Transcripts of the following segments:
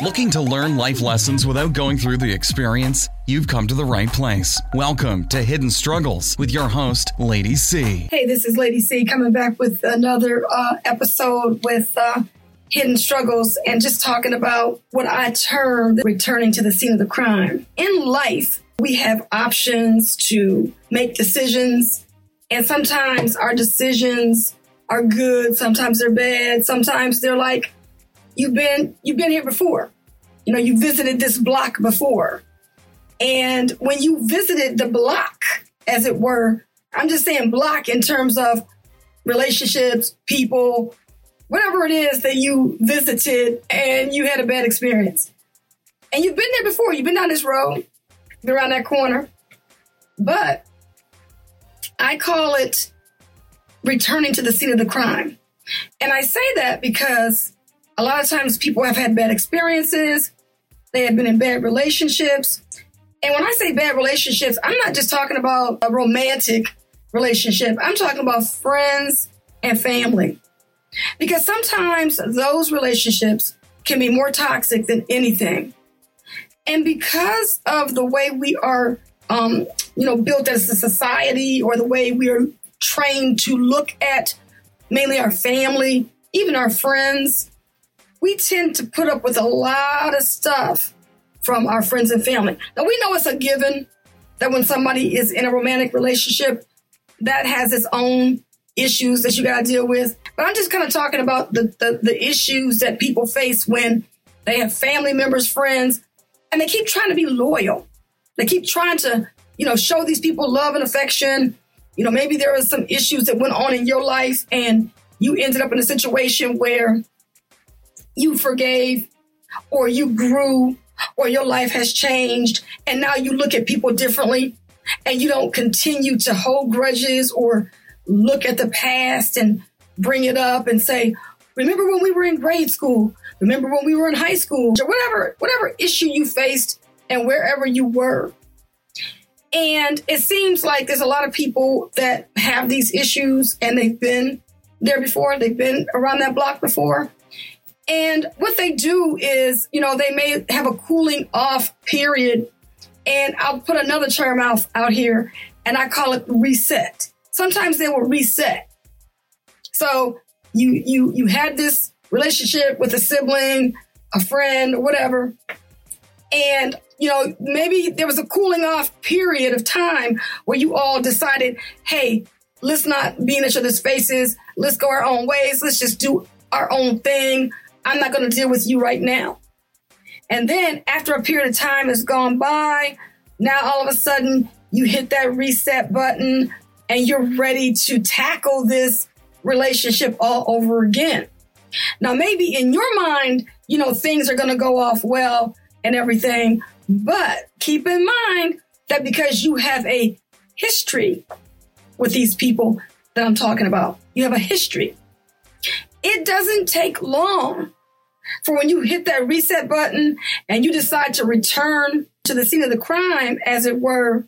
Looking to learn life lessons without going through the experience? You've come to the right place. Welcome to Hidden Struggles with your host, Lady C. Hey, this is Lady C coming back with another uh, episode with uh, Hidden Struggles and just talking about what I term returning to the scene of the crime. In life, we have options to make decisions, and sometimes our decisions are good, sometimes they're bad, sometimes they're like, you've been you've been here before. You know, you visited this block before. And when you visited the block, as it were, I'm just saying block in terms of relationships, people, whatever it is that you visited and you had a bad experience. And you've been there before. You've been down this road, around that corner. But I call it returning to the scene of the crime. And I say that because a lot of times people have had bad experiences, they have been in bad relationships. And when I say bad relationships, I'm not just talking about a romantic relationship, I'm talking about friends and family. Because sometimes those relationships can be more toxic than anything. And because of the way we are, um, you know, built as a society or the way we are trained to look at mainly our family, even our friends, we tend to put up with a lot of stuff from our friends and family. Now, we know it's a given that when somebody is in a romantic relationship, that has its own issues that you got to deal with. But I'm just kind of talking about the, the, the issues that people face when they have family members, friends, and they keep trying to be loyal. They keep trying to, you know, show these people love and affection. You know, maybe there are some issues that went on in your life and you ended up in a situation where you forgave or you grew or your life has changed and now you look at people differently and you don't continue to hold grudges or look at the past and bring it up and say, remember when we were in grade school? Remember when we were in high school? Or whatever, whatever issue you faced and wherever you were. And it seems like there's a lot of people that have these issues and they've been there before, they've been around that block before. And what they do is, you know, they may have a cooling off period. And I'll put another term out, out here and I call it reset. Sometimes they will reset. So you you you had this relationship with a sibling, a friend, whatever. And you know, maybe there was a cooling off period of time where you all decided, hey, let's not be in each other's faces. Let's go our own ways. Let's just do our own thing. I'm not going to deal with you right now. And then after a period of time has gone by, now all of a sudden you hit that reset button and you're ready to tackle this relationship all over again. Now, maybe in your mind, you know, things are going to go off well and everything, but keep in mind that because you have a history with these people that I'm talking about, you have a history. It doesn't take long for when you hit that reset button and you decide to return to the scene of the crime, as it were,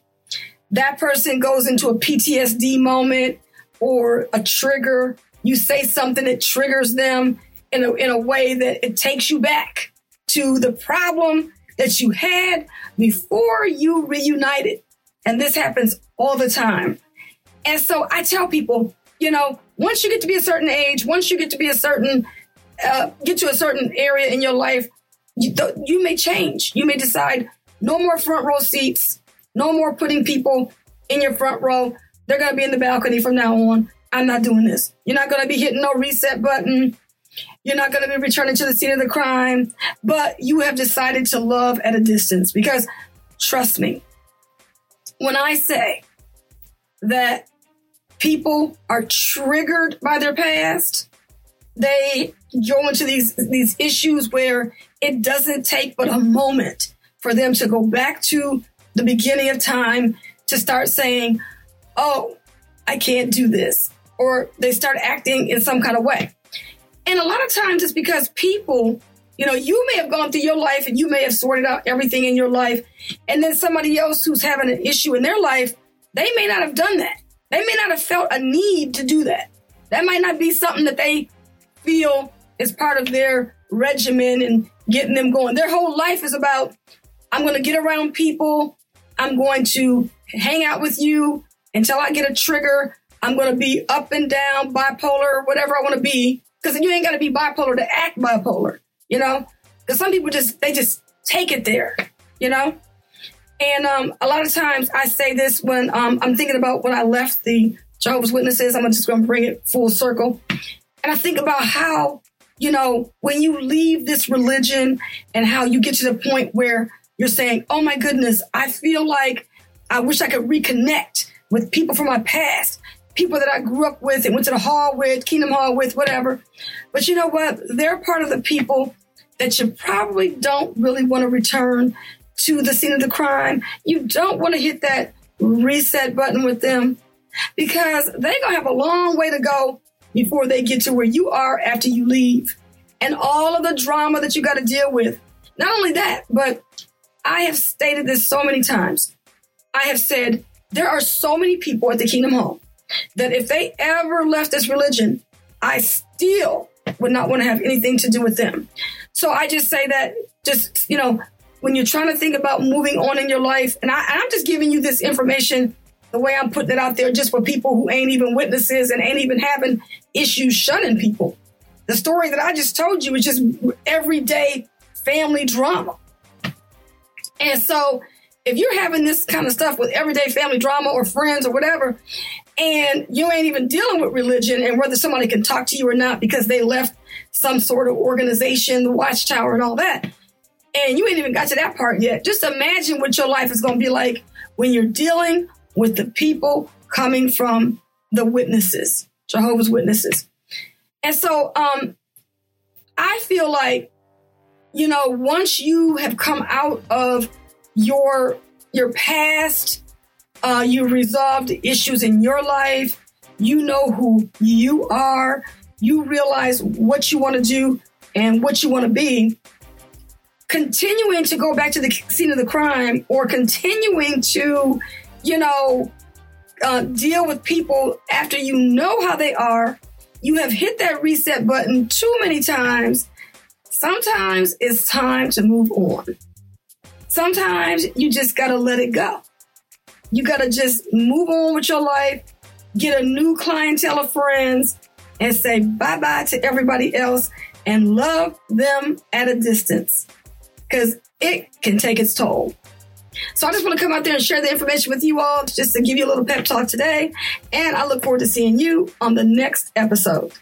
that person goes into a PTSD moment or a trigger. You say something that triggers them in a, in a way that it takes you back to the problem that you had before you reunited. And this happens all the time. And so I tell people, you know, once you get to be a certain age, once you get to be a certain uh, get to a certain area in your life, you, th- you may change. You may decide no more front row seats, no more putting people in your front row. They're going to be in the balcony from now on. I'm not doing this. You're not going to be hitting no reset button. You're not going to be returning to the scene of the crime, but you have decided to love at a distance because trust me, when I say that people are triggered by their past, they go into these these issues where it doesn't take but a moment for them to go back to the beginning of time to start saying, "Oh, I can't do this," or they start acting in some kind of way. And a lot of times it's because people, you know, you may have gone through your life and you may have sorted out everything in your life, and then somebody else who's having an issue in their life, they may not have done that. They may not have felt a need to do that. That might not be something that they feel is part of their regimen and getting them going. Their whole life is about I'm going to get around people. I'm going to hang out with you until I get a trigger. I'm going to be up and down, bipolar, whatever I want to be. Because you ain't got to be bipolar to act bipolar, you know? Because some people just, they just take it there, you know? And um, a lot of times I say this when um, I'm thinking about when I left the Jehovah's Witnesses. I'm just going to bring it full circle. And I think about how, you know, when you leave this religion and how you get to the point where you're saying, oh my goodness, I feel like I wish I could reconnect with people from my past, people that I grew up with and went to the hall with, Kingdom Hall with, whatever. But you know what? They're part of the people that you probably don't really want to return to the scene of the crime. You don't want to hit that reset button with them because they're going to have a long way to go before they get to where you are after you leave. And all of the drama that you got to deal with. Not only that, but I have stated this so many times. I have said there are so many people at the Kingdom Hall that if they ever left this religion, I still would not want to have anything to do with them. So I just say that just, you know, when you're trying to think about moving on in your life, and, I, am just giving you this information the way I'm putting it out there just for people who ain't even witnesses and ain't even having issues shunning people. The story that I just told you is just everyday family drama. And so if you're having this kind of stuff with everyday family drama or friends or whatever, and you ain't even dealing with religion and whether somebody can talk to you or not because they left some sort of organization, the Watchtower and all that, and you ain't even got to that part yet, just imagine what your life is going to be like when you're dealing with the people coming from the witnesses, Jehovah's Witnesses. And so um, I feel like, you know, once you have come out of your your past, uh, you resolved issues in your life, you know who you are, you realize what you want to do and what you want to be, continuing to go back to the scene of the crime or continuing to you know, uh, deal with people after you know how they are. You have hit that reset button too many times. Sometimes it's time to move on. Sometimes you just got to let it go. You got to just move on with your life, get a new clientele of friends, and say bye bye to everybody else and love them at a distance because it can take its toll. So I just want to come out there and share the information with you all just to give you a little pep talk today. And I look forward to seeing you on the next episode.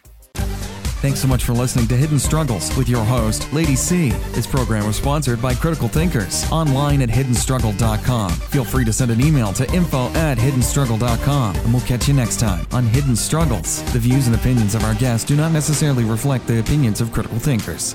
Thanks so much for listening to Hidden Struggles with your host, Lady C. This program was sponsored by Critical Thinkers online at hiddenstruggle.com. Feel free to send an email to info at hiddenstruggle.com and we'll catch you next time on Hidden Struggles. The views and opinions of our guests do not necessarily reflect the opinions of Critical Thinkers.